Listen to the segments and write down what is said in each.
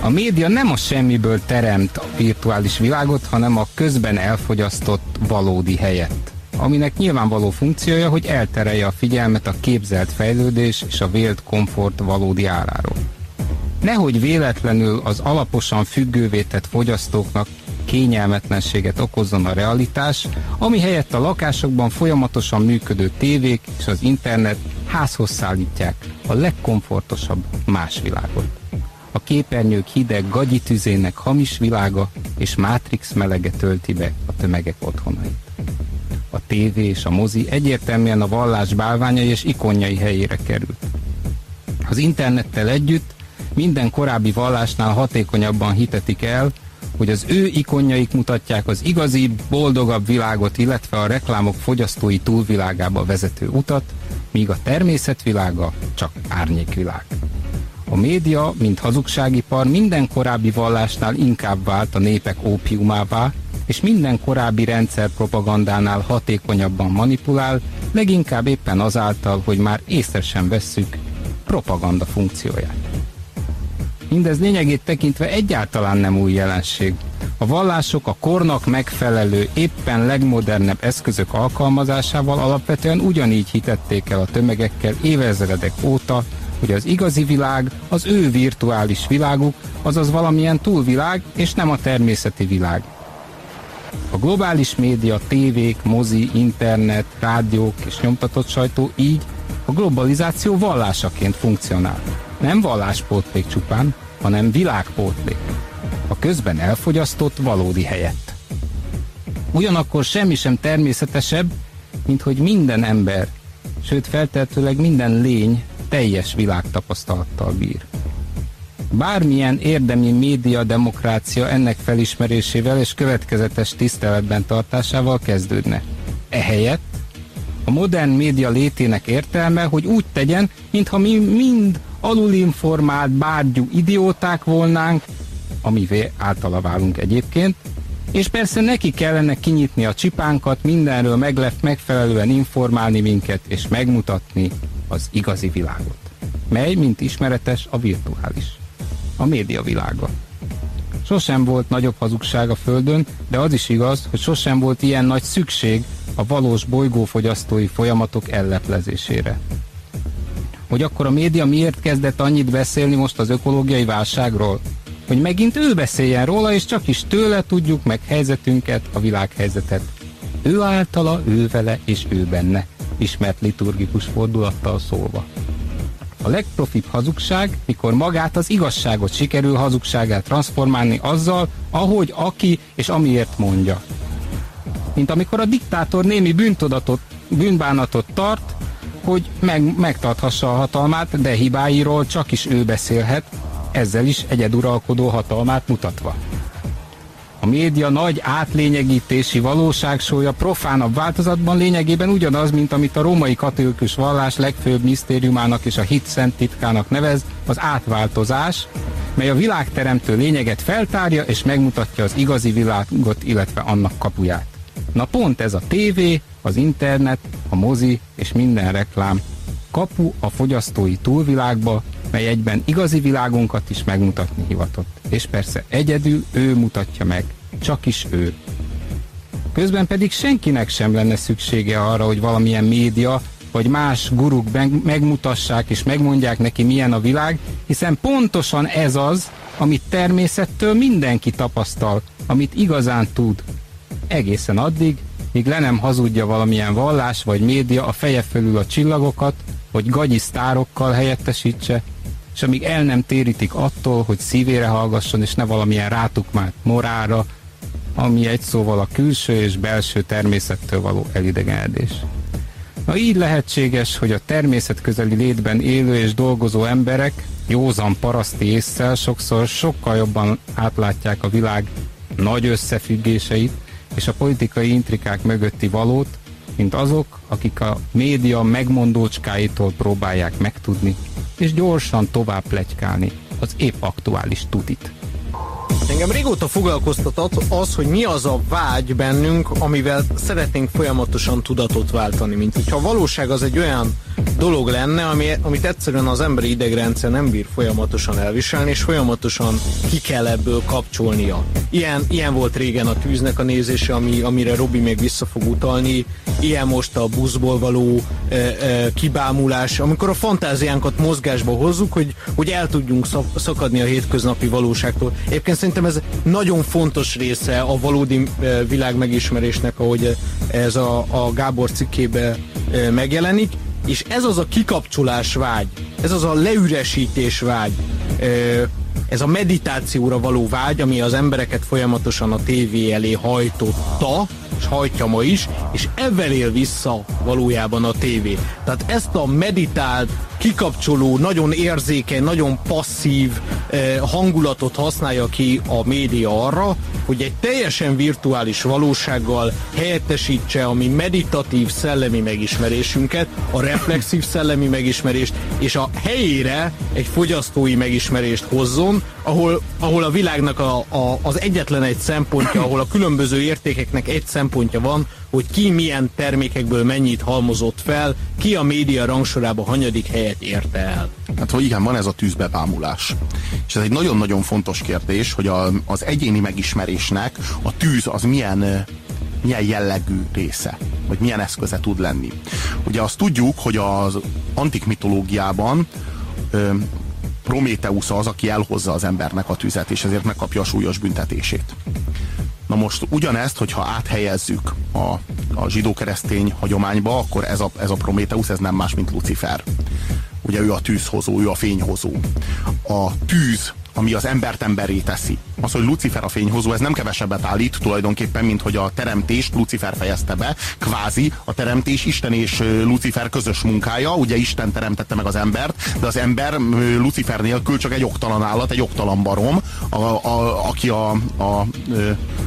A média nem a semmiből teremt a virtuális világot, hanem a közben elfogyasztott valódi helyet aminek nyilvánvaló funkciója, hogy elterelje a figyelmet a képzelt fejlődés és a vélt komfort valódi áráról. Nehogy véletlenül az alaposan függővé tett fogyasztóknak kényelmetlenséget okozzon a realitás, ami helyett a lakásokban folyamatosan működő tévék és az internet házhoz szállítják a legkomfortosabb más világot. A képernyők hideg gagyitüzének hamis világa és Matrix melege tölti be a tömegek otthonait. A tévé és a mozi egyértelműen a vallás bálványai és ikonjai helyére került. Az internettel együtt minden korábbi vallásnál hatékonyabban hitetik el, hogy az ő ikonjaik mutatják az igazi, boldogabb világot, illetve a reklámok fogyasztói túlvilágába vezető utat, míg a természetvilága csak árnyékvilág. A média, mint hazugságipar minden korábbi vallásnál inkább vált a népek ópiumává, és minden korábbi rendszer propagandánál hatékonyabban manipulál, leginkább éppen azáltal, hogy már észre sem vesszük propaganda funkcióját. Mindez lényegét tekintve egyáltalán nem új jelenség. A vallások a kornak megfelelő, éppen legmodernebb eszközök alkalmazásával alapvetően ugyanígy hitették el a tömegekkel évezredek óta, hogy az igazi világ az ő virtuális világuk, azaz valamilyen túlvilág, és nem a természeti világ. A globális média, tévék, mozi, internet, rádiók és nyomtatott sajtó így a globalizáció vallásaként funkcionál. Nem valláspótlék csupán, hanem világpótlék. A közben elfogyasztott valódi helyett. Ugyanakkor semmi sem természetesebb, mint hogy minden ember, sőt feltehetőleg minden lény teljes világtapasztalattal bír. Bármilyen érdemi média demokrácia ennek felismerésével és következetes tiszteletben tartásával kezdődne. Ehelyett a modern média létének értelme, hogy úgy tegyen, mintha mi mind alulinformált bárgyú idióták volnánk, amivé általa válunk egyébként, és persze neki kellene kinyitni a csipánkat, mindenről meglep megfelelően informálni minket, és megmutatni az igazi világot, mely, mint ismeretes, a virtuális a média világa. Sosem volt nagyobb hazugság a Földön, de az is igaz, hogy sosem volt ilyen nagy szükség a valós bolygófogyasztói folyamatok elleplezésére. Hogy akkor a média miért kezdett annyit beszélni most az ökológiai válságról? Hogy megint ő beszéljen róla, és csak is tőle tudjuk meg helyzetünket, a világhelyzetet. Ő általa, ő vele és ő benne, ismert liturgikus fordulattal szólva. A legprofibb hazugság, mikor magát az igazságot sikerül hazugságát transformálni azzal, ahogy, aki és amiért mondja. Mint amikor a diktátor némi bűntudatot, bűnbánatot tart, hogy meg, megtarthassa a hatalmát, de hibáiról csak is ő beszélhet, ezzel is egyeduralkodó hatalmát mutatva. A média nagy átlényegítési valóságsója profánabb változatban lényegében ugyanaz, mint amit a római katolikus vallás legfőbb misztériumának és a hit szent titkának nevez, az átváltozás, mely a világteremtő lényeget feltárja és megmutatja az igazi világot, illetve annak kapuját. Na pont ez a tévé, az internet, a mozi és minden reklám kapu a fogyasztói túlvilágba, mely egyben igazi világunkat is megmutatni hivatott. És persze egyedül ő mutatja meg, csak is ő. Közben pedig senkinek sem lenne szüksége arra, hogy valamilyen média vagy más guruk megmutassák és megmondják neki, milyen a világ, hiszen pontosan ez az, amit természettől mindenki tapasztal, amit igazán tud. Egészen addig, míg le nem hazudja valamilyen vallás vagy média a feje fölül a csillagokat, hogy gagyi sztárokkal helyettesítse, és amíg el nem térítik attól, hogy szívére hallgasson, és ne valamilyen rátukmált morára, ami egy szóval a külső és belső természettől való elidegenedés. Na így lehetséges, hogy a természet közeli létben élő és dolgozó emberek józan paraszti észszel sokszor sokkal jobban átlátják a világ nagy összefüggéseit és a politikai intrikák mögötti valót, mint azok, akik a média megmondócskáitól próbálják megtudni, és gyorsan tovább plegykálni az épp aktuális tudit. Engem régóta foglalkoztatott az, hogy mi az a vágy bennünk, amivel szeretnénk folyamatosan tudatot váltani, mint hogyha a valóság az egy olyan dolog lenne, ami, amit egyszerűen az emberi idegrendszer nem bír folyamatosan elviselni, és folyamatosan ki kell ebből kapcsolnia. Ilyen, ilyen volt régen a tűznek a nézése, ami, amire Robi még vissza fog utalni, ilyen most a buszból való e, e, kibámulás, amikor a fantáziánkat mozgásba hozzuk, hogy, hogy el tudjunk szakadni a hétköznapi valóságtól. Egyébként szerintem ez nagyon fontos része a valódi e, világ megismerésnek, ahogy ez a, a Gábor cikkébe e, megjelenik, és ez az a kikapcsolás vágy, ez az a leüresítés vágy, ez a meditációra való vágy, ami az embereket folyamatosan a tévé elé hajtotta, és hajtja ma is, és ebben él vissza valójában a tévé. Tehát ezt a meditált, kikapcsoló, nagyon érzékeny, nagyon passzív eh, hangulatot használja ki a média arra, hogy egy teljesen virtuális valósággal helyettesítse a mi meditatív szellemi megismerésünket, a reflexív szellemi megismerést, és a helyére egy fogyasztói megismerést hozzon, ahol, ahol a világnak a, a, az egyetlen egy szempontja, ahol a különböző értékeknek egy szempontja van, hogy ki milyen termékekből mennyit halmozott fel, ki a média rangsorában hanyadik helyet érte el. Hát, hogy igen, van ez a tűzbepámulás. És ez egy nagyon-nagyon fontos kérdés, hogy a, az egyéni megismerésnek a tűz az milyen milyen jellegű része, vagy milyen eszköze tud lenni. Ugye azt tudjuk, hogy az antik mitológiában ö, Prométeusz az, aki elhozza az embernek a tüzet, és ezért megkapja a súlyos büntetését. Na most ugyanezt, hogyha áthelyezzük a, a zsidó-keresztény hagyományba, akkor ez a, ez a Prométeusz, ez nem más, mint Lucifer. Ugye ő a tűzhozó, ő a fényhozó. A tűz ami az embert emberé teszi. Az, hogy Lucifer a fényhozó, ez nem kevesebbet állít tulajdonképpen, mint hogy a teremtést Lucifer fejezte be. Kvázi a teremtés Isten és Lucifer közös munkája, ugye Isten teremtette meg az embert, de az ember Lucifer nélkül csak egy oktalan állat, egy oktalan barom, a, a, aki a, a,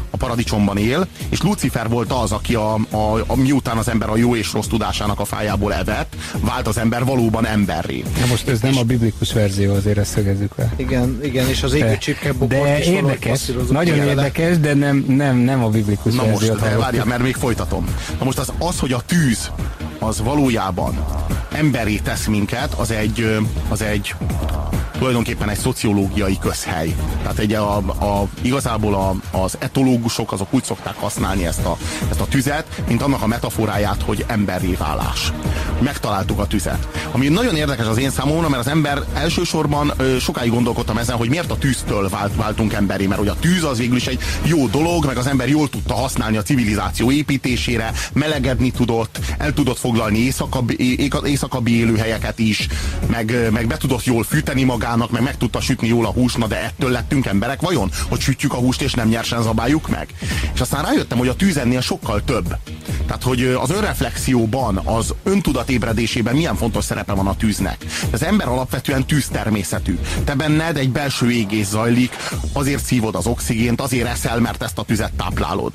a paradicsomban él, és Lucifer volt az, aki a, a, a, miután az ember a jó és rossz tudásának a fájából evett, vált az ember valóban emberré. Na most ez nem a biblikus verzió, azért ezt szögezzük le. Igen, igen igen, és az égő csipke De érdekes, nagyon érdekes, de nem, nem, nem a biblikus Na most, de várjál, mert még folytatom. Na most az, az, hogy a tűz az valójában emberé tesz minket, az egy, az egy tulajdonképpen egy szociológiai közhely. Tehát egy a, a, igazából a, az etológusok azok úgy szokták használni ezt a, ezt a tüzet, mint annak a metaforáját, hogy emberré válás. Megtaláltuk a tüzet. Ami nagyon érdekes az én számomra, mert az ember elsősorban ö, sokáig gondolkodtam ezen, hogy miért a tűztől vált, váltunk emberé, mert hogy a tűz az végül is egy jó dolog, meg az ember jól tudta használni a civilizáció építésére, melegedni tudott, el tudott foglalni éjszakabbi, éjszakabbi élőhelyeket is, meg, meg be tudott jól fűteni magát, magának, meg meg tudta sütni jól a húst, na de ettől lettünk emberek vajon? Hogy sütjük a húst és nem nyersen zabáljuk meg? És aztán rájöttem, hogy a tűz ennél sokkal több. Tehát, hogy az önreflexióban, az öntudat ébredésében milyen fontos szerepe van a tűznek. Az ember alapvetően tűztermészetű. Te benned egy belső égés zajlik, azért szívod az oxigént, azért eszel, mert ezt a tüzet táplálod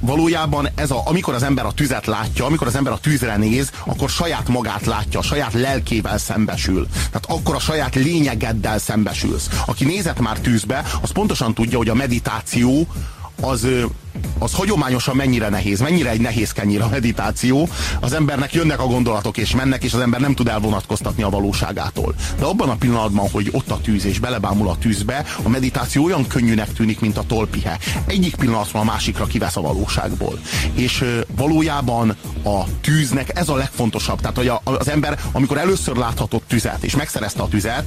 valójában ez a, amikor az ember a tüzet látja, amikor az ember a tűzre néz, akkor saját magát látja, saját lelkével szembesül. Tehát akkor a saját lényegeddel szembesülsz. Aki nézett már tűzbe, az pontosan tudja, hogy a meditáció az az hagyományosan mennyire nehéz, mennyire egy nehéz kenyér a meditáció. Az embernek jönnek a gondolatok és mennek, és az ember nem tud elvonatkoztatni a valóságától. De abban a pillanatban, hogy ott a tűz és belebámul a tűzbe, a meditáció olyan könnyűnek tűnik, mint a tolpihe. Egyik pillanatban a másikra kivesz a valóságból. És valójában a tűznek ez a legfontosabb. Tehát, hogy az ember, amikor először láthatott tüzet, és megszerezte a tüzet,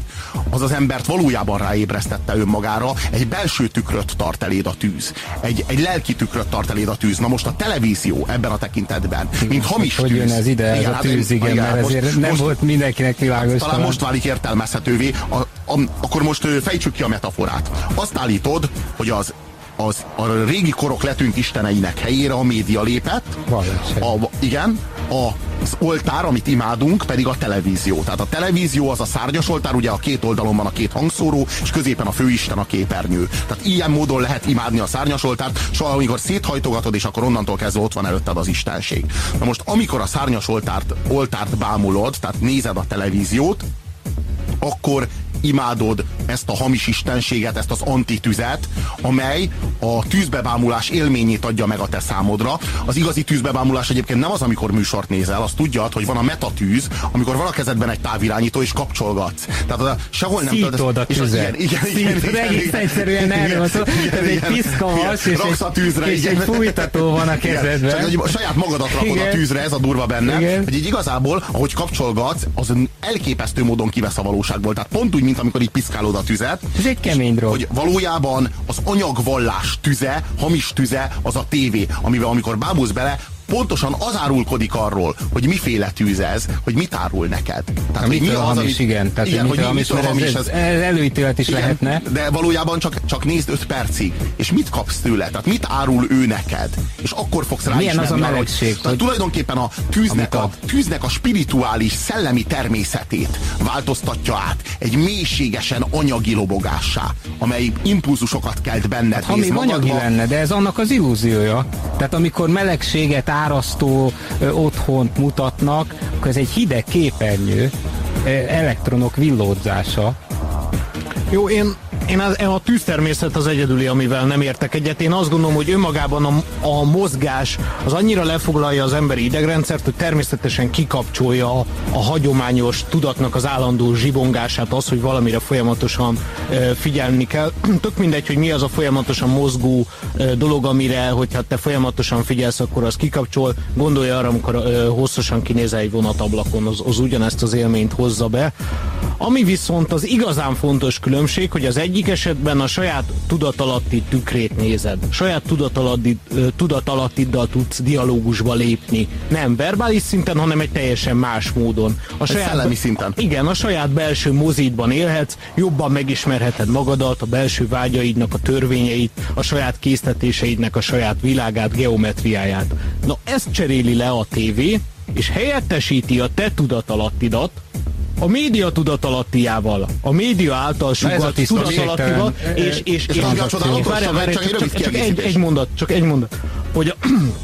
az az embert valójában ráébresztette önmagára, egy belső tükröt tart eléd a tűz. Egy, egy lelki tükröt tart eléd a tűz. Na most a televízió ebben a tekintetben, mint hamis hogy tűz. Hogy jön ez ide, igen, ez a tűz, igen, igen, mert ezért most, nem most, volt mindenkinek világos. Talán, talán most válik értelmezhetővé. A, a, akkor most fejtsük ki a metaforát. Azt állítod, hogy az az, a régi korok letűnt isteneinek helyére a média lépett. A, igen, a az oltár, amit imádunk, pedig a televízió. Tehát a televízió az a szárnyas oltár, ugye a két oldalon van a két hangszóró, és középen a főisten a képernyő. Tehát ilyen módon lehet imádni a szárnyas oltárt, soha amikor széthajtogatod, és akkor onnantól kezdve ott van előtted az istenség. Na most, amikor a szárnyas oltárt, oltárt bámulod, tehát nézed a televíziót, akkor imádod ezt a hamis istenséget, ezt az antitüzet, amely a tűzbebámulás élményét adja meg a te számodra. Az igazi tűzbebámulás egyébként nem az, amikor műsort nézel, azt tudjad, hogy van a metatűz, amikor van a kezedben egy távirányító és kapcsolgatsz. Tehát a, sehol nem Szítod a tüzet. Igen, igen, igen, igen, egész egyszerűen erről szól. Ez egy piszkavas és, egy, tűzre, és egy fújtató van a kezedben. Igen. Csak, saját magadat rakod igen. a tűzre, ez a durva benne. Igen. Hogy így igazából, ahogy kapcsolgatsz, az elképesztő módon kivesz a valóságból. Tehát pont úgy, mint amikor így piszkálod a tüzet. Ez egy kemény drog. Hogy valójában az anyagvallás tüze, hamis tüze, az a tévé, amivel amikor bábulsz bele, pontosan az árulkodik arról, hogy miféle tűz ez, hogy mit árul neked. Tehát, hogy mi az, hamis, amit, igen. Tehát, igen, hogy mitől hamis, mitől hamis ez, ez, ez előítélet is igen, lehetne. De valójában csak, csak nézd 5 percig, és mit kapsz tőle? Tehát mit árul ő neked? És akkor fogsz rá Milyen az a melegség? Hogy, hogy tulajdonképpen a tűznek a, tűznek a spirituális, szellemi természetét változtatja át egy mélységesen anyagi lobogássá, amely impulzusokat kelt benned. Hát, ha még anyagi lenne, de ez annak az illúziója. Tehát amikor melegséget árasztó otthont mutatnak, akkor ez egy hideg képernyő, elektronok villódzása. Jó, én én az, a tűztermészet az egyedüli, amivel nem értek egyet. Én azt gondolom, hogy önmagában a, a mozgás az annyira lefoglalja az emberi idegrendszert, hogy természetesen kikapcsolja a, a hagyományos tudatnak az állandó zsibongását, az, hogy valamire folyamatosan e, figyelni kell. Tök mindegy, hogy mi az a folyamatosan mozgó e, dolog, amire, hogyha te folyamatosan figyelsz, akkor az kikapcsol. Gondolja arra, amikor e, hosszasan kinézel egy vonatablakon, az, az ugyanezt az élményt hozza be. Ami viszont az igazán fontos különbség, hogy az egyik esetben a saját tudatalatti tükrét nézed. Saját tudatalatti, tudatalattiddal tudsz dialógusba lépni. Nem verbális szinten, hanem egy teljesen más módon. A egy saját, szellemi szinten. Igen, a saját belső mozidban élhetsz, jobban megismerheted magadat, a belső vágyaidnak a törvényeit, a saját késztetéseidnek a saját világát, geometriáját. Na ezt cseréli le a tévé, és helyettesíti a te tudatalattidat, a média tudatalattiával, a média által sugalt tudatalattival, és, és, és, és, csak, egy, egy mondat, csak egy mondat, hogy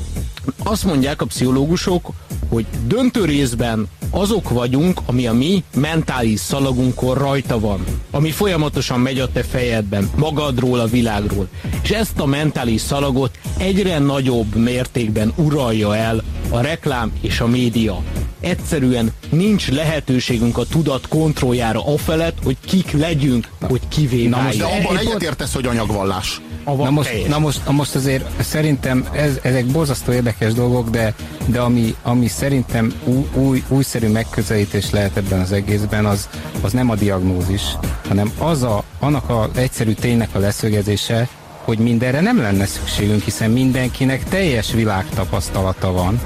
azt mondják a pszichológusok, hogy döntő részben azok vagyunk, ami a mi mentális szalagunkon rajta van, ami folyamatosan megy a te fejedben, magadról, a világról. És ezt a mentális szalagot egyre nagyobb mértékben uralja el a reklám és a média. Egyszerűen nincs lehetőségünk a tudat kontrolljára afelett, hogy kik legyünk, hogy kivé Na most de abban egyetértesz, hogy anyagvallás. Na most, na most, na most azért szerintem ez, ezek borzasztó érdekes dolgok, de, de ami, ami szerintem új, új, újszerű megközelítés lehet ebben az egészben, az, az nem a diagnózis, hanem az a, annak az egyszerű ténynek a leszögezése, hogy mindenre nem lenne szükségünk, hiszen mindenkinek teljes világtapasztalata van.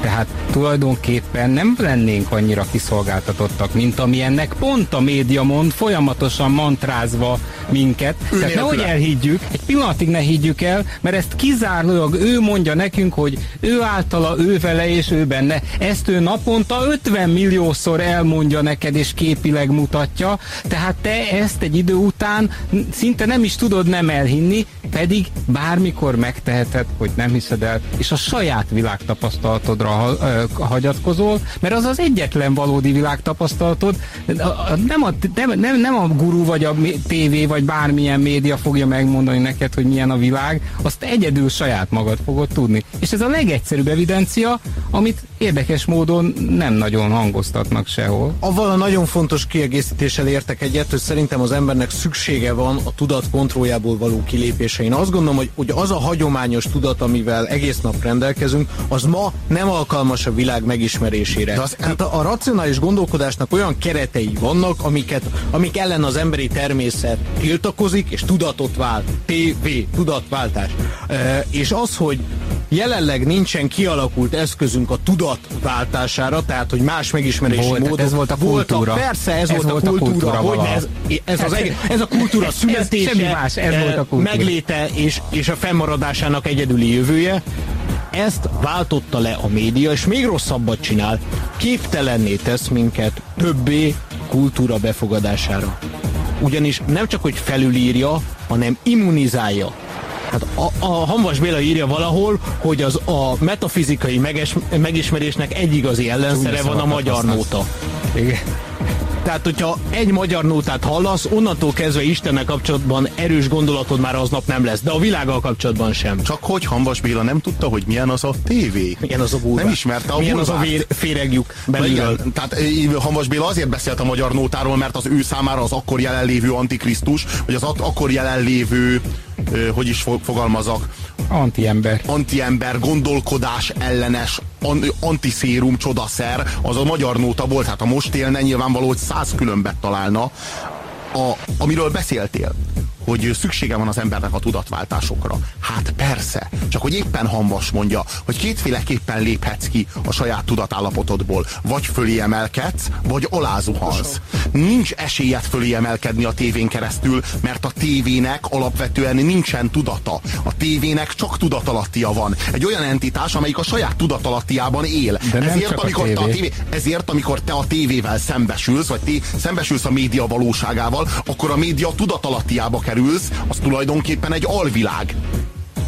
Tehát tulajdonképpen nem lennénk annyira kiszolgáltatottak, mint amilyennek pont a média mond, folyamatosan mantrázva minket. Ő Tehát nehogy elhiggyük, egy pillanatig ne higgyük el, mert ezt kizárólag ő mondja nekünk, hogy ő általa, ő vele és ő benne. Ezt ő naponta 50 milliószor elmondja neked és képileg mutatja, tehát te ezt egy idő után szinte nem is tudod nem elhinni, pedig bármikor megteheted, hogy nem hiszed el, és a saját világtapasztalatodra ha, hagyatkozol, mert az az egyetlen valódi világtapasztalatod, nem a, nem, nem, nem a guru vagy a tévé vagy bármilyen média fogja megmondani neked, hogy milyen a világ, azt egyedül saját magad fogod tudni. És ez a legegyszerűbb evidencia, amit érdekes módon nem nagyon hangoztatnak sehol. Avval a nagyon fontos kiegészítéssel értek egyet, hogy szerintem az embernek szüksége van a tudat kontrolljából való kilépésre. Én azt gondolom, hogy, hogy az a hagyományos tudat, amivel egész nap rendelkezünk, az ma nem alkalmas a világ megismerésére. De az, Tehát a, a racionális gondolkodásnak olyan keretei vannak, amiket, amik ellen az emberi természet tiltakozik, és tudatot vált. TV, tudatváltás. E, és az, hogy jelenleg nincsen kialakult eszközünk a tudatváltására, tehát hogy más megismerési volt, módok. Ez volt a kultúra. Voltak, persze, ez, ez volt, volt a kultúra. A kultúra hogy ez, ez, az egész, ez a kultúra születése, ez, más, ez volt a kultúra. megléte és, és a fennmaradásának egyedüli jövője. Ezt váltotta le a média, és még rosszabbat csinál. Képtelenné tesz minket többé kultúra befogadására. Ugyanis nem csak, hogy felülírja, hanem immunizálja Hát a, a Hanvas Béla írja valahol, hogy az a metafizikai meges, megismerésnek egy igazi ellenszere van a magyar nóta. Igen. Tehát, hogyha egy magyar nótát hallasz, onnantól kezdve Istennel kapcsolatban erős gondolatod már aznap nem lesz, de a világgal kapcsolatban sem. Csak hogy Hanvas Béla nem tudta, hogy milyen az a tévé. Milyen az a bulvár. Nem ismerte a Milyen az a vér, belülről. igen, tehát eh, Hanvas Béla azért beszélt a magyar nótáról, mert az ő számára az akkor jelenlévő antikrisztus, vagy az ak- akkor jelenlévő, hogy is fo- fogalmazak, Antiember. antiember, gondolkodás ellenes, an- antiszérum, csodaszer, az a magyar nóta volt. Hát ha most élne, nyilvánvaló, hogy száz különbet találna, a, amiről beszéltél hogy szüksége van az embernek a tudatváltásokra. Hát persze, csak hogy éppen Hanvas mondja, hogy kétféleképpen léphetsz ki a saját tudatállapotodból. Vagy fölé emelkedsz, vagy alázuhansz. Nincs esélyed fölé emelkedni a tévén keresztül, mert a tévének alapvetően nincsen tudata. A tévének csak tudatalattia van. Egy olyan entitás, amelyik a saját tudatalattiában él. De ezért, csak a amikor te a tévé. tévé, ezért, amikor te a tévével szembesülsz, vagy te szembesülsz a média valóságával, akkor a média tudatalattiába kerülsz, az tulajdonképpen egy alvilág.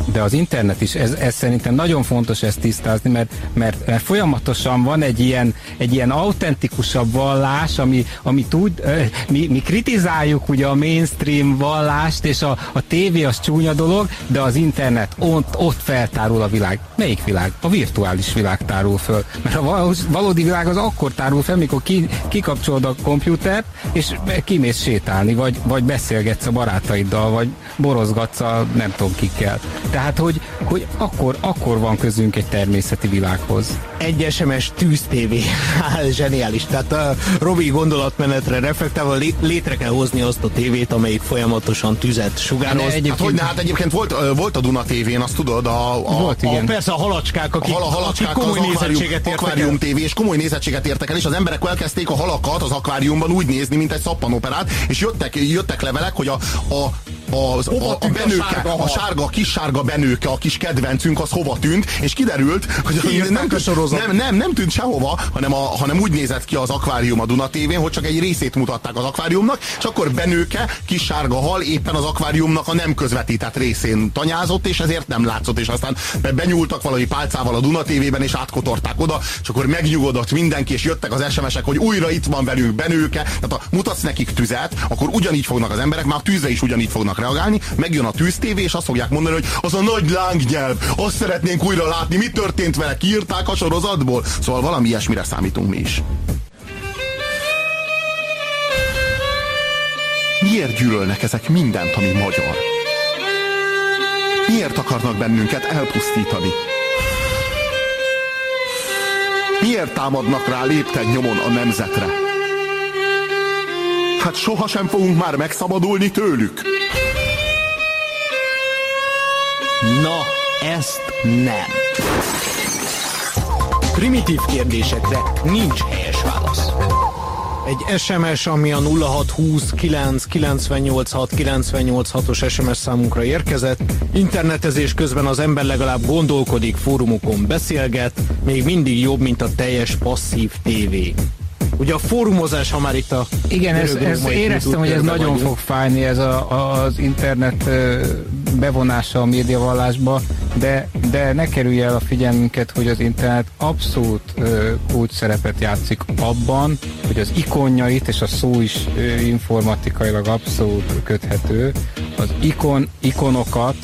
De az internet is, ez, ez szerintem nagyon fontos ezt tisztázni, mert, mert, mert folyamatosan van egy ilyen, egy ilyen autentikusabb vallás, ami, ami tud, mi, mi kritizáljuk ugye a mainstream vallást, és a, a tévé az csúnya dolog, de az internet ott, ott feltárul a világ. Melyik világ? A virtuális világ tárul föl. Mert a valódi világ az akkor tárul fel, mikor ki, kikapcsolod a komputert, és kimész sétálni, vagy, vagy beszélgetsz a barátaiddal, vagy borozgatsz a nem tudom kikkel. Tehát, hogy, hogy akkor, akkor van közünk egy természeti világhoz. Egy SMS tűz TV. Hát, Zseniális. Tehát a Robi gondolatmenetre reflektálva lé- létre kell hozni azt a tévét, amelyik folyamatosan tüzet sugároz. De Hát, hogy ne, hát egyébként volt, volt a Duna tévén, azt tudod, a, a, Volt, a, igen. A, persze a halacskák, akik, a hal, a akik halacskák komoly az akvárium, nézettséget értek akvárium el. TV, és komoly nézettséget értek el, és az emberek elkezdték a halakat az akváriumban úgy nézni, mint egy szappanoperát, és jöttek, jöttek levelek, hogy a, a az, a, Hova a, a benőke, a, hal? sárga, a kis sárga benőke, a kis kedvencünk, az hova tűnt, és kiderült, hogy Kiírták nem, a tűnt, nem, nem, nem tűnt sehova, hanem, a, hanem úgy nézett ki az akvárium a Duna tévén, hogy csak egy részét mutatták az akváriumnak, és akkor benőke, kis sárga hal éppen az akváriumnak a nem közvetített részén tanyázott, és ezért nem látszott, és aztán be- benyúltak valami pálcával a Duna tévében, és átkotorták oda, és akkor megnyugodott mindenki, és jöttek az SMS-ek, hogy újra itt van velünk benőke, tehát ha mutatsz nekik tüzet, akkor ugyanígy fognak az emberek, már a tűzre is ugyanígy fognak reagálni, megjön a tűztévé, és azt fogják mondani, hogy az a nagy lángnyelv, azt szeretnénk újra látni, mi történt vele, kiírták a sorozatból. Szóval valami ilyesmire számítunk mi is. Miért gyűlölnek ezek mindent, ami magyar? Miért akarnak bennünket elpusztítani? Miért támadnak rá lépten nyomon a nemzetre? Hát sohasem fogunk már megszabadulni tőlük. Na, ezt nem. Primitív kérdésekre nincs helyes válasz. Egy SMS, ami a 0620 9 986 986-os SMS számunkra érkezett. Internetezés közben az ember legalább gondolkodik, fórumokon beszélget, még mindig jobb, mint a teljes passzív tévé. Ugye a fórumozás, ha már itt a Igen, ez, görög-római ez éreztem, hogy ez nagyon vagyunk. fog fájni, ez a, az internet bevonása a médiavallásba, de, de ne kerülje el a figyelmünket, hogy az internet abszolút ö, kulcs szerepet játszik abban, hogy az ikonjait, és a szó is ö, informatikailag abszolút köthető, az ikon, ikonokat,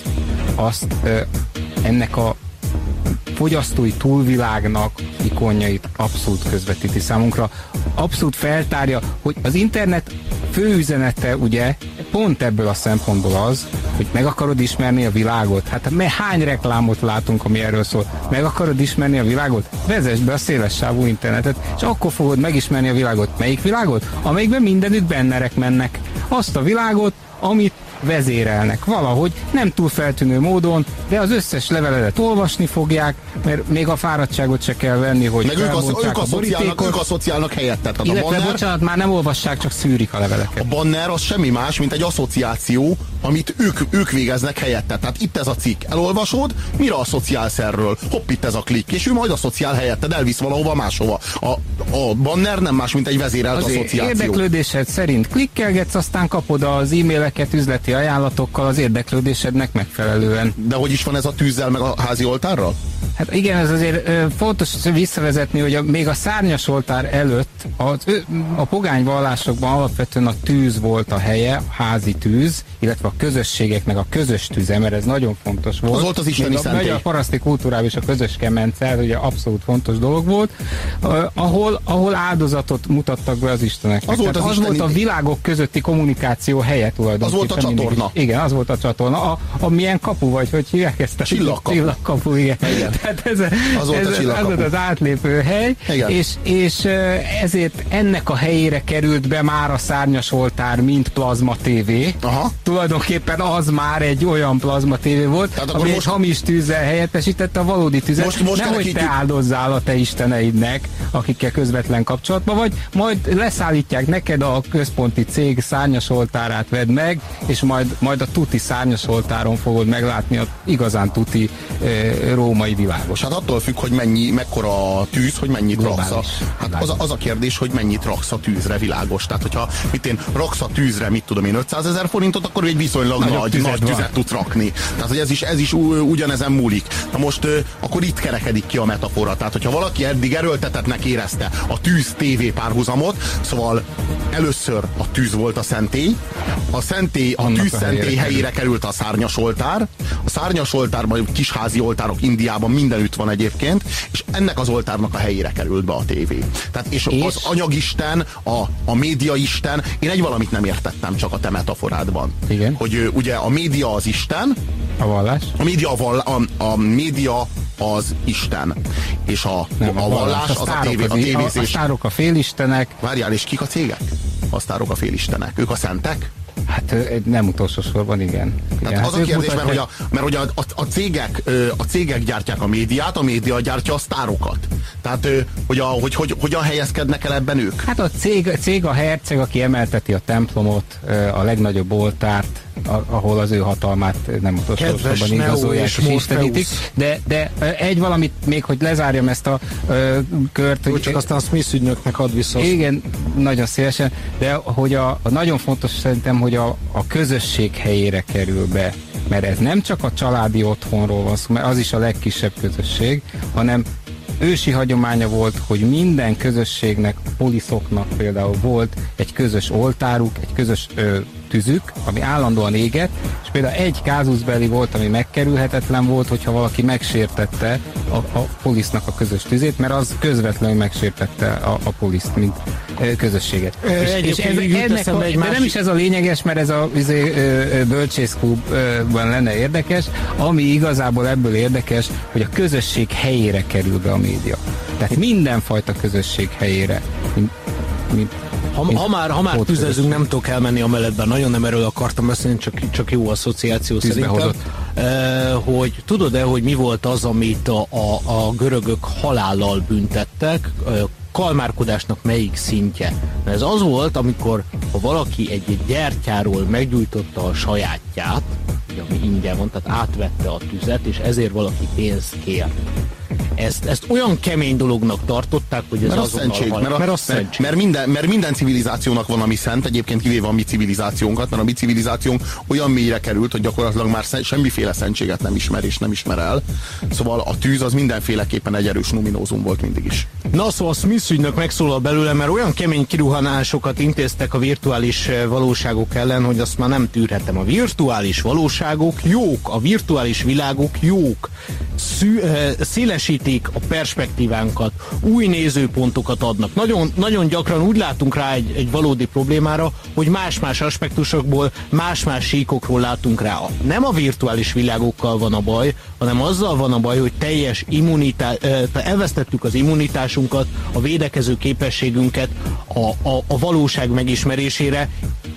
azt ö, ennek a fogyasztói túlvilágnak ikonjait abszolút közvetíti számunkra. Abszolút feltárja, hogy az internet fő üzenete ugye pont ebből a szempontból az, hogy meg akarod ismerni a világot. Hát me hány reklámot látunk, ami erről szól. Meg akarod ismerni a világot? Vezess be a széles sávú internetet, és akkor fogod megismerni a világot. Melyik világot? Amelyikben mindenütt bennerek mennek. Azt a világot, amit vezérelnek valahogy, nem túl feltűnő módon, de az összes leveledet olvasni fogják, mert még a fáradtságot se kell venni, hogy Meg ők, az, ők, a asszociálnak, borítékot, ők asszociálnak helyettet. Tehát a illetve banner, bocsánat, már nem olvassák, csak szűrik a leveleket. a banner az semmi más, mint egy asszociáció, amit ők, ők végeznek helyette. Tehát itt ez a cikk. Elolvasod, mire asszociálsz erről? Hopp, itt ez a klik, és ő majd asszociál helyetted, elvisz valahova máshova. A, a banner nem más, mint egy vezérelt Az asszociáció. érdeklődésed szerint klikkelgetsz, aztán kapod az e-maileket üzleti ajánlatokkal az érdeklődésednek megfelelően. De hogy is van ez a tűzzel meg a házi oltárral? Hát igen, ez azért fontos visszavezetni, hogy a, még a szárnyas oltár előtt ö, a pogány vallásokban alapvetően a tűz volt a helye, a házi tűz, illetve a közösségeknek a közös tűze, mert ez nagyon fontos volt. Az volt az isteni a, szentély. a paraszti kultúrában is a közös kemence, ez ugye abszolút fontos dolog volt, ahol, ahol áldozatot mutattak be az isteneknek. Az volt az az isteni- volt a világok közötti kommunikáció helye tulajdonképpen. Az volt a mindig csatorna. Igen, az volt a csatorna. A, a milyen kapu vagy, hogy hívják ezt? a- Csillagkapu. Csillagkapu, igen. Igen. Tehát ez, Az volt a ez, csillagkapu. volt az átlépő hely, Igen. és, és ezért ennek a helyére került be már a szárnyas oltár, mint plazma TV. Aha. Tulajdonképpen az már egy olyan plazma tévé volt, Tehát ami most- egy hamis tűzzel helyettesítette a valódi tüzet. Most- most Nehogy te áldozzál a te isteneidnek, akikkel közvetlen kapcsolatban vagy, majd leszállítják neked a központi cég szárnyas oltárát vedd meg, és majd, majd a tuti szárnyas oltáron fogod meglátni a igazán tuti e, római világos. Hát attól függ, hogy mennyi, mekkora a tűz, hogy mennyit Globális. raksz a, Hát az, a- az a kérdés, hogy mennyit raksz a tűzre, világos. Tehát, hogyha mit én raksz a tűzre, mit tudom én, 500 ezer forintot, akkor egy viszonylag Nagyobb nagy, tüzed nagy van. tüzet tudsz rakni. Tehát, hogy ez is, ez is ugyanezen múlik. Na most akkor itt kerekedik ki a metafora. Tehát, hogyha valaki eddig erőltetetnek érezte a tűz TV párhuzamot, szóval először a tűz volt a szentély, a szentély, a Annak a tűz szentély helyére helyére került a szárnyas oltár, a szárnyas oltárban, kisházi oltárok Indiában mindenütt van egyébként, és ennek az oltárnak a helyére került be a tévé. Tehát, és, És? az anyagisten, a, a médiaisten, én egy valamit nem értettem csak a te metaforádban. Igen. Hogy ugye a média az Isten, A vallás? a média, a, val, a, a média az Isten, és a, Nem, a, vallás az a, tévé, a az, a, a tévézés. sztárok a félistenek, Várjál, és kik a cégek? A sztárok a félistenek. Ők a szentek? Hát nem utolsó sorban, igen. igen Tehát hát az a kérdés, mert hogy, mutatják- a, mert hogy a, a, a, cégek, a cégek gyártják a médiát, a média gyártja a sztárokat. Tehát, hogy, a, hogy, hogy hogyan helyezkednek el ebben ők? Hát a cég, cég a herceg, aki emelteti a templomot, a legnagyobb oltárt, ahol az ő hatalmát nem utolsó Kedves sorban Neo igazolják és istenítik. De, de egy valamit még, hogy lezárjam ezt a ö, kört, hogy csak aztán a Smith ügynöknek ad vissza. igen, nagyon szívesen, de hogy a, a nagyon fontos szerintem, hogy a, a közösség helyére kerül be. Mert ez nem csak a családi otthonról van szó, mert az is a legkisebb közösség, hanem ősi hagyománya volt, hogy minden közösségnek, poliszoknak például volt egy közös oltáruk, egy közös ö, tüzük, ami állandóan égett, és például egy kázuszbeli volt, ami megkerülhetetlen volt, hogyha valaki megsértette a, a polisznak a közös tüzét, mert az közvetlenül megsértette a, a poliszt, mint ö, közösséget. Ö, egyébként így jut ennek a, egy de nem másik- is ez a lényeges, mert ez a izé, bölcsészklubban lenne érdekes, ami igazából ebből érdekes, hogy a közösség helyére kerül be a média. Tehát mindenfajta közösség helyére. Mint, mint, Ha, ha már, ha már tüzezünk, nem tudok elmenni a mellettben, nagyon nem erről akartam beszélni, csak, csak jó asszociáció szerintem. hozott. E, hogy tudod-e, hogy mi volt az, amit a, a, a görögök halállal büntettek, e, kalmárkodásnak melyik szintje? Ez az volt, amikor ha valaki egy, egy gyertyáról meggyújtotta a sajátját, ugye, ami ingyen van, tehát átvette a tüzet, és ezért valaki pénzt kért. Ezt, ezt olyan kemény dolognak tartották, hogy ez Mert az azonnal szentség, hal- mert, a, mert az mert, mert, minden, mert minden civilizációnak van, ami szent, egyébként kivéve a mi civilizációnkat, mert a mi civilizációnk olyan mélyre került, hogy gyakorlatilag már sze- semmiféle szentséget nem ismer és nem ismer el. Szóval a tűz az mindenféleképpen egy erős numinózum volt mindig is. Na szóval Smith ügynök megszólal belőle, mert olyan kemény kiruhanásokat intéztek a virtuális eh, valóságok ellen, hogy azt már nem tűrhetem. A virtuális valóságok jók, a virtuális világok jók. Szű, eh, szélesítik a perspektívánkat, új nézőpontokat adnak. Nagyon, nagyon gyakran úgy látunk rá egy, egy valódi problémára, hogy más-más aspektusokból, más-más síkokról látunk rá. Nem a virtuális világokkal van a baj, hanem azzal van a baj, hogy teljes immunitás, elvesztettük az immunitásunkat, a védekező képességünket a, a, a valóság megismerésére,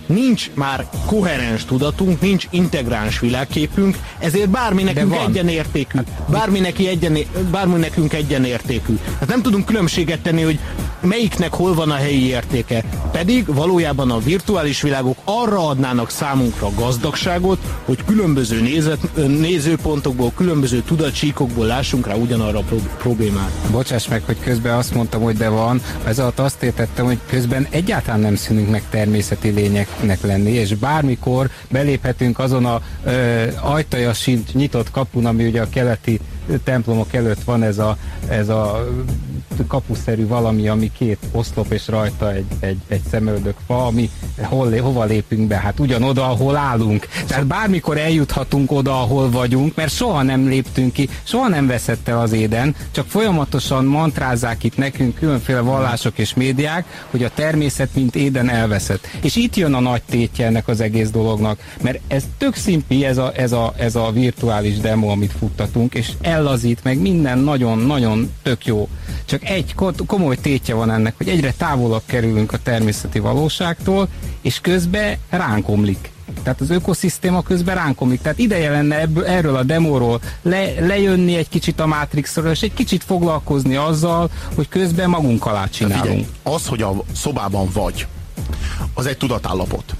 nincs már koherens tudatunk, nincs integráns világképünk, ezért bármi nekünk egyenértékű, bármi, neki egyen, bármi nekünk egyenértékű. Hát nem tudunk különbséget tenni, hogy melyiknek hol van a helyi értéke. Pedig valójában a virtuális világok arra adnának számunkra gazdagságot, hogy különböző nézet, nézőpontokból, különböző tudatsíkokból lássunk rá ugyanarra a pro- problémára. Bocsáss meg, hogy közben azt mondtam, hogy de van. Ez alatt azt értettem, hogy közben egyáltalán nem szűnünk meg természeti lényeknek lenni, és bármikor beléphetünk azon a ö, ajtaja sincs nyitott kapun, ami ugye a keleti templomok előtt van ez a, ez a kapuszerű valami, ami két oszlop és rajta egy, egy, egy szemöldök fa, ami hol, hova lépünk be? Hát ugyanoda, ahol állunk. Tehát bármikor eljuthatunk oda, ahol vagyunk, mert soha nem léptünk ki, soha nem veszett el az éden, csak folyamatosan mantrázzák itt nekünk különféle vallások és médiák, hogy a természet mint éden elveszett. És itt jön a nagy tétje ennek az egész dolognak, mert ez tök szimpi, ez a, ez a, ez a virtuális demo, amit futtatunk, és ellazít meg minden nagyon-nagyon tök jó. Csak egy komoly tétje van ennek, hogy egyre távolabb kerülünk a természeti valóságtól, és közben ránk omlik. Tehát az ökoszisztéma közben ránk omlik. Tehát ideje lenne ebből, erről a demóról le, lejönni egy kicsit a Matrixról, és egy kicsit foglalkozni azzal, hogy közben magunk alá csinálunk. Figyelj, az, hogy a szobában vagy, az egy tudatállapot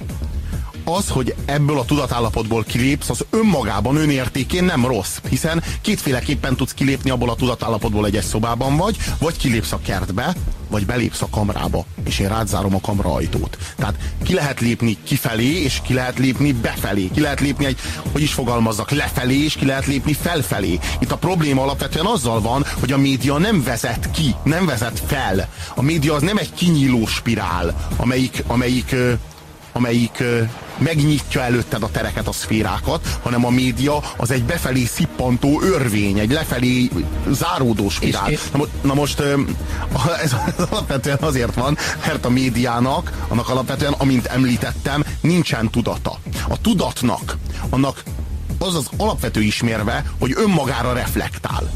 az, hogy ebből a tudatállapotból kilépsz, az önmagában, önértékén nem rossz, hiszen kétféleképpen tudsz kilépni abból a tudatállapotból egy szobában vagy, vagy kilépsz a kertbe, vagy belépsz a kamrába, és én rádzárom a kamra ajtót. Tehát ki lehet lépni kifelé, és ki lehet lépni befelé. Ki lehet lépni egy, hogy is fogalmazzak, lefelé, és ki lehet lépni felfelé. Itt a probléma alapvetően azzal van, hogy a média nem vezet ki, nem vezet fel. A média az nem egy kinyíló spirál, amelyik, amelyik amelyik megnyitja előtted a tereket, a szférákat, hanem a média az egy befelé szippantó örvény, egy lefelé záródó spirál. És, na, na most ez alapvetően azért van, mert a médiának, annak alapvetően, amint említettem, nincsen tudata. A tudatnak, annak az az alapvető ismérve, hogy önmagára reflektál.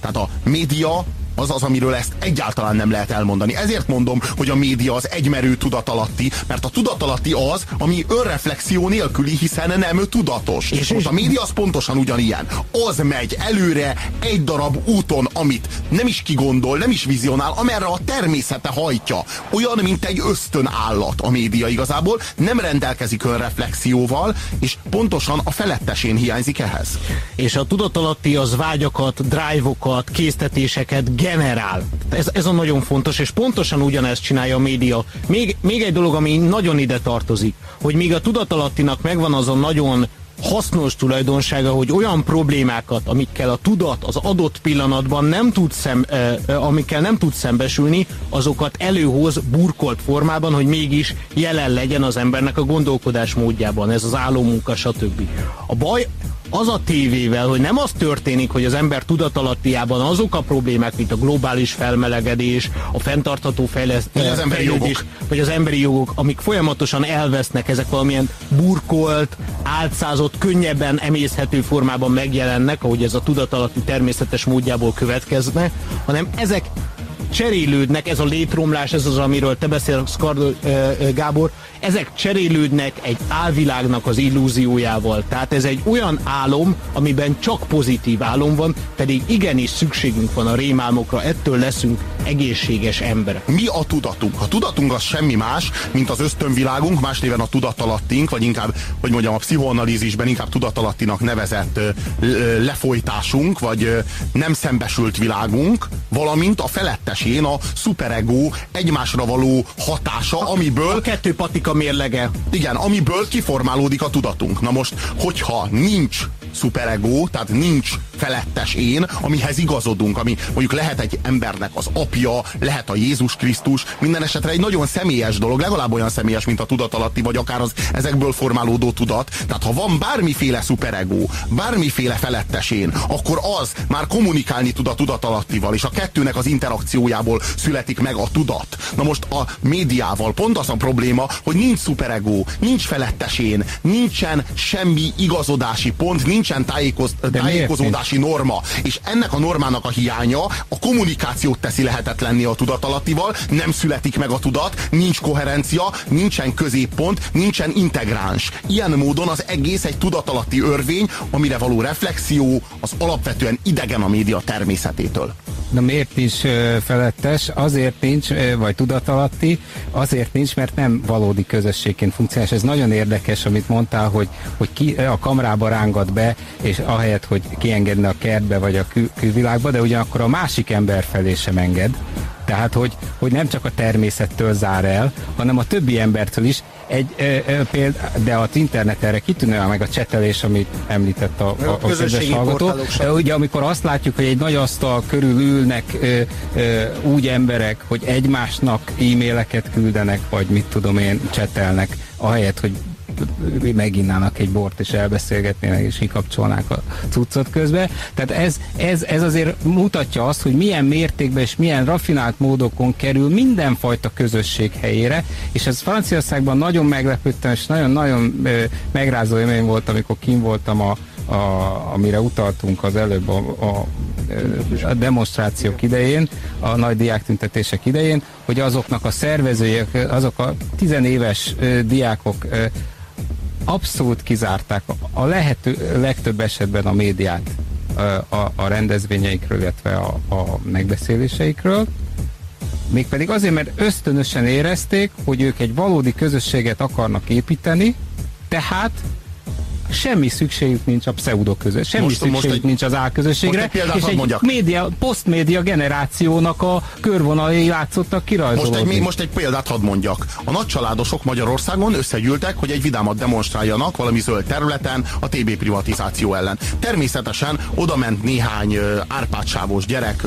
Tehát a média az az, amiről ezt egyáltalán nem lehet elmondani. Ezért mondom, hogy a média az egymerő tudatalatti, mert a tudatalatti az, ami önreflexió nélküli, hiszen nem tudatos. És, és most a média az pontosan ugyanilyen. Az megy előre egy darab úton, amit nem is kigondol, nem is vizionál, amerre a természete hajtja. Olyan, mint egy ösztön állat a média igazából, nem rendelkezik önreflexióval, és pontosan a felettesén hiányzik ehhez. És a tudatalatti az vágyakat, drive-okat, késztetéseket, generál. Ez, ez a nagyon fontos, és pontosan ugyanezt csinálja a média. Még, még egy dolog, ami nagyon ide tartozik, hogy míg a tudatalattinak megvan az a nagyon hasznos tulajdonsága, hogy olyan problémákat, amikkel a tudat az adott pillanatban nem tud szem, eh, amikkel nem tud szembesülni, azokat előhoz burkolt formában, hogy mégis jelen legyen az embernek a gondolkodás módjában, ez az álommunka, stb. A baj az a tévével, hogy nem az történik, hogy az ember tudatalattiában azok a problémák, mint a globális felmelegedés, a fenntartható fejlesztés, az emberi jogok. vagy az emberi jogok, amik folyamatosan elvesznek, ezek valamilyen burkolt, álcázott, könnyebben emészhető formában megjelennek, ahogy ez a tudatalatti természetes módjából következne, hanem ezek cserélődnek, ez a létromlás, ez az, amiről te beszélsz, Gábor, ezek cserélődnek egy álvilágnak az illúziójával. Tehát ez egy olyan álom, amiben csak pozitív álom van, pedig igenis szükségünk van a rémálmokra, ettől leszünk egészséges emberek. Mi a tudatunk? A tudatunk az semmi más, mint az ösztönvilágunk, más néven a tudatalattunk, vagy inkább, hogy mondjam, a pszichoanalízisben inkább tudatalattinak nevezett lefolytásunk, vagy nem szembesült világunk, valamint a felettesén a szuperego egymásra való hatása, amiből... A kettő patika mérlege. Igen, amiből kiformálódik a tudatunk. Na most, hogyha nincs szuperego, tehát nincs felettes én, amihez igazodunk, ami mondjuk lehet egy embernek az apja, lehet a Jézus Krisztus, minden esetre egy nagyon személyes dolog, legalább olyan személyes, mint a tudatalatti, vagy akár az ezekből formálódó tudat. Tehát ha van bármiféle szuperego, bármiféle felettes én, akkor az már kommunikálni tud a tudatalattival, és a kettőnek az interakciójából születik meg a tudat. Na most a médiával pont az a probléma, hogy nincs szuperego, nincs felettes én, nincsen semmi igazodási pont, nincsen tájékoz, tájékozódási norma. És ennek a normának a hiánya a kommunikációt teszi lehetetlenni a tudatalattival, nem születik meg a tudat, nincs koherencia, nincsen középpont, nincsen integráns. Ilyen módon az egész egy tudatalatti örvény, amire való reflexió az alapvetően idegen a média természetétől. Na miért nincs felettes? Azért nincs, vagy tudatalatti, azért nincs, mert nem valódi közösségként funkcionális. Ez nagyon érdekes, amit mondtál, hogy, hogy ki a kamrába rángat be, és ahelyett, hogy kiengedne a kertbe, vagy a kül- külvilágba, de ugyanakkor a másik ember felé sem enged Tehát, hogy, hogy nem csak a természettől zár el, hanem a többi embertől is. Egy, ö, ö, péld, de az internet erre kitűnően meg a csetelés, amit említett a, a, a kedves hallgató. Ugye amikor azt látjuk, hogy egy nagy asztal körül ülnek ö, ö, úgy emberek, hogy egymásnak e-maileket küldenek, vagy mit tudom én, csetelnek, ahelyett, hogy meginnának egy bort, és elbeszélgetnének, és kikapcsolnák a cuccot közbe. Tehát ez, ez, ez azért mutatja azt, hogy milyen mértékben és milyen rafinált módokon kerül mindenfajta közösség helyére, és ez Franciaországban nagyon meglepődtem, és nagyon-nagyon megrázó élmény volt, amikor kim voltam a, a, amire utaltunk az előbb a, a, a demonstrációk idején, a nagy diáktüntetések idején, hogy azoknak a szervezői, azok a tizenéves diákok abszolút kizárták a lehető legtöbb esetben a médiát a, a rendezvényeikről, illetve a, a megbeszéléseikről. Mégpedig azért, mert ösztönösen érezték, hogy ők egy valódi közösséget akarnak építeni, tehát semmi szükségük nincs a pseudo közös, semmi most, szükségük most egy, nincs az álközösségre, és egy mondjak. média, posztmédia generációnak a körvonalai látszottak kirajzolódni. Most egy, most egy példát hadd mondjak. A nagycsaládosok Magyarországon összegyűltek, hogy egy vidámat demonstráljanak valami zöld területen a TB privatizáció ellen. Természetesen oda ment néhány árpátsávos gyerek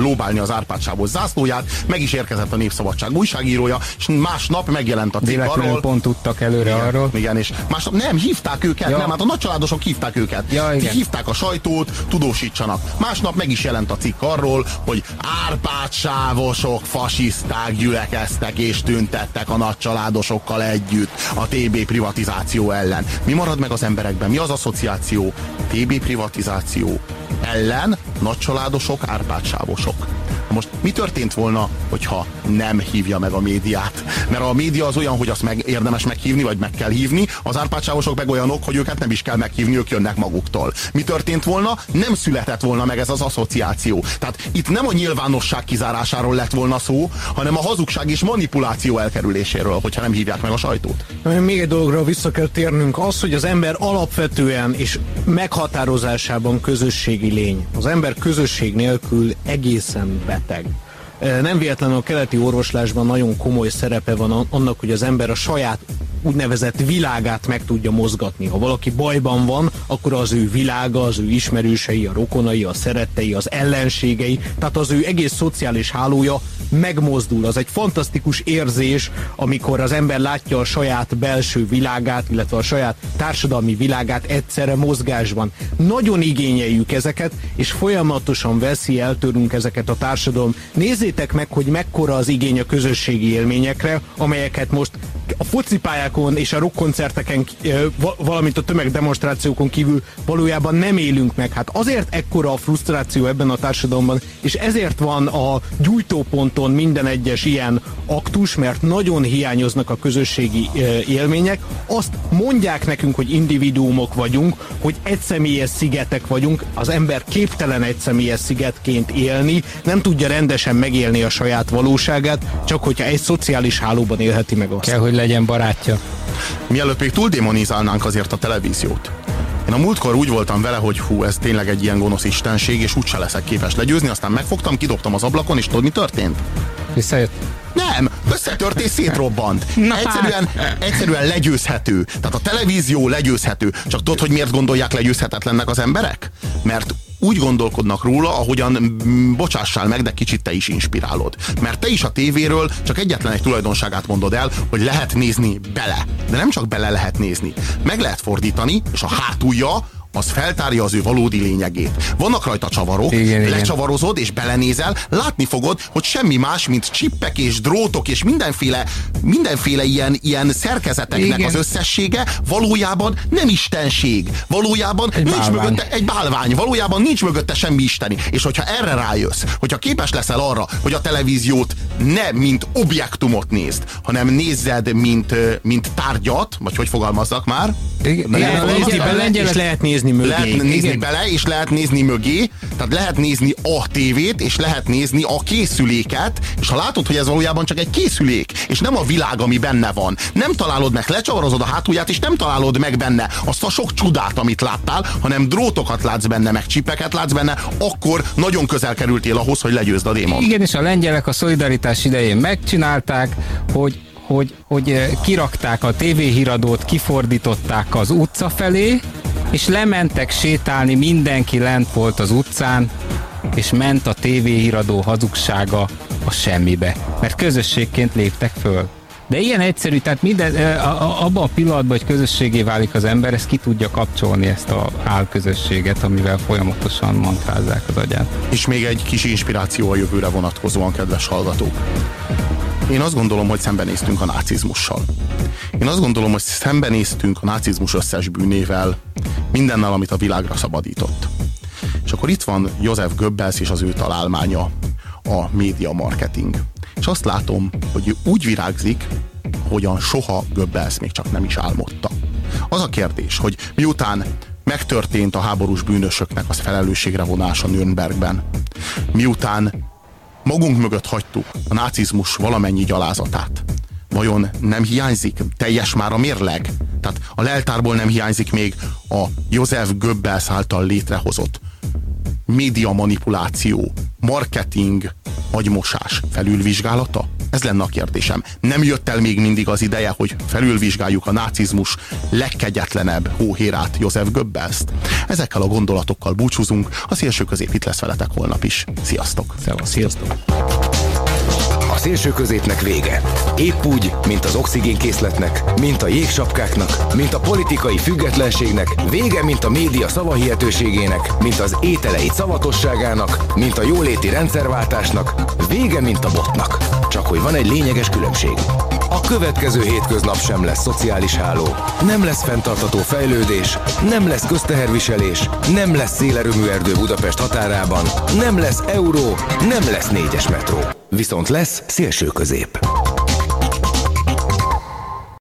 lóbálni az árpátsávos zászlóját, meg is érkezett a Népszabadság újságírója, és másnap megjelent a cikk arról. pont tudtak előre igen, arról. Igen, és másnap nem, hívták őket őket, ja. nem, hát a nagycsaládosok hívták őket. Ja, igen. Hívták a sajtót, tudósítsanak. Másnap meg is jelent a cikk arról, hogy árpátsávosok, fasiszták gyülekeztek és tüntettek a nagycsaládosokkal együtt a TB privatizáció ellen. Mi marad meg az emberekben? Mi az asszociáció? TB privatizáció ellen nagycsaládosok, árpátsávosok. Most mi történt volna, hogyha nem hívja meg a médiát? Mert a média az olyan, hogy azt meg érdemes meghívni, vagy meg kell hívni, az árpácsávosok meg olyanok, hogy őket nem is kell meghívni, ők jönnek maguktól. Mi történt volna? Nem született volna meg ez az asszociáció. Tehát itt nem a nyilvánosság kizárásáról lett volna szó, hanem a hazugság és manipuláció elkerüléséről, hogyha nem hívják meg a sajtót. Még egy dologra vissza kell térnünk, az, hogy az ember alapvetően és meghatározásában közösségi lény. Az ember közösség nélkül egészen beteg. Nem véletlenül a keleti orvoslásban nagyon komoly szerepe van annak, hogy az ember a saját úgynevezett világát meg tudja mozgatni. Ha valaki bajban van, akkor az ő világa, az ő ismerősei, a rokonai, a szerettei, az ellenségei, tehát az ő egész szociális hálója megmozdul. Az egy fantasztikus érzés, amikor az ember látja a saját belső világát, illetve a saját társadalmi világát egyszerre mozgásban. Nagyon igényeljük ezeket, és folyamatosan veszi el tőlünk ezeket a társadalom. Nézzétek meg, hogy mekkora az igény a közösségi élményekre, amelyeket most a focipályákon és a rockkoncerteken, valamint a tömegdemonstrációkon kívül valójában nem élünk meg. Hát azért ekkora a frusztráció ebben a társadalomban, és ezért van a gyújtóponton minden egyes ilyen aktus, mert nagyon hiányoznak a közösségi élmények. Azt mondják nekünk, hogy individuumok vagyunk, hogy egyszemélyes szigetek vagyunk, az ember képtelen egyszemélyes szigetként élni, nem tudja rendesen megélni a saját valóságát, csak hogyha egy szociális hálóban élheti meg azt. Kell, hogy legyen barátja. Mielőtt még túl demonizálnánk azért a televíziót. Én a múltkor úgy voltam vele, hogy hú, ez tényleg egy ilyen gonosz istenség, és úgyse leszek képes legyőzni, aztán megfogtam, kidobtam az ablakon, és tudod, mi történt? Visszajött? Nem, összetört és szétrobbant. Egyszerűen, egyszerűen legyőzhető. Tehát a televízió legyőzhető. Csak tudod, hogy miért gondolják legyőzhetetlennek az emberek? Mert úgy gondolkodnak róla, ahogyan bocsássál meg, de kicsit te is inspirálod. Mert te is a tévéről csak egyetlen egy tulajdonságát mondod el, hogy lehet nézni bele. De nem csak bele lehet nézni. Meg lehet fordítani, és a hátulja az feltárja az ő valódi lényegét. Vannak rajta csavarok, igen, lecsavarozod és belenézel, látni fogod, hogy semmi más, mint csippek és drótok és mindenféle, mindenféle ilyen, ilyen szerkezeteknek igen. az összessége valójában nem istenség. Valójában egy nincs bálvány. mögötte egy bálvány, valójában nincs mögötte semmi isteni. És hogyha erre rájössz, hogyha képes leszel arra, hogy a televíziót ne mint objektumot nézd, hanem nézzed, mint, mint tárgyat, vagy hogy fogalmazzak már? Igen, igen, igen, igen, igen, igen, lehet nézni nézni mögé. Lehet nézni Igen. bele, és lehet nézni mögé, tehát lehet nézni a tévét, és lehet nézni a készüléket, és ha látod, hogy ez valójában csak egy készülék, és nem a világ, ami benne van, nem találod meg, lecsavarozod a hátulját, és nem találod meg benne azt a sok csodát, amit láttál, hanem drótokat látsz benne, meg csipeket látsz benne, akkor nagyon közel kerültél ahhoz, hogy legyőzd a démon. Igen, és a lengyelek a szolidaritás idején megcsinálták, hogy hogy, hogy eh, kirakták a tévéhíradót, kifordították az utca felé, és lementek sétálni, mindenki lent volt az utcán, és ment a tévéhíradó hazugsága a semmibe, mert közösségként léptek föl. De ilyen egyszerű, tehát minden, abban a pillanatban, hogy közösségé válik az ember, ezt ki tudja kapcsolni ezt a álközösséget, amivel folyamatosan mantrázzák az agyát. És még egy kis inspiráció a jövőre vonatkozóan, kedves hallgatók. Én azt gondolom, hogy szembenéztünk a nácizmussal. Én azt gondolom, hogy szembenéztünk a nácizmus összes bűnével, mindennel, amit a világra szabadított. És akkor itt van József Goebbels és az ő találmánya, a média marketing. És azt látom, hogy úgy virágzik, hogyan soha Goebbels még csak nem is álmodta. Az a kérdés, hogy miután megtörtént a háborús bűnösöknek az felelősségre vonása Nürnbergben, miután magunk mögött hagytuk a nácizmus valamennyi gyalázatát. Vajon nem hiányzik teljes már a mérleg? Tehát a leltárból nem hiányzik még a József Goebbels által létrehozott média manipuláció, marketing, agymosás felülvizsgálata? Ez lenne a kérdésem. Nem jött el még mindig az ideje, hogy felülvizsgáljuk a nácizmus legkegyetlenebb hóhérát, József Goebbels-t? Ezekkel a gondolatokkal búcsúzunk, a szélső közép itt lesz veletek holnap is. Sziasztok! Szevasz, sziasztok! A szélső középnek vége. Épp úgy, mint az oxigénkészletnek, mint a jégsapkáknak, mint a politikai függetlenségnek, vége, mint a média szavahihetőségének, mint az ételei szavatosságának, mint a jóléti rendszerváltásnak, vége, mint a botnak. Csak hogy van egy lényeges különbség. A következő hétköznap sem lesz szociális háló, nem lesz fenntartató fejlődés, nem lesz közteherviselés, nem lesz szélerőmű erdő Budapest határában, nem lesz euró, nem lesz négyes metró viszont lesz szélső közép.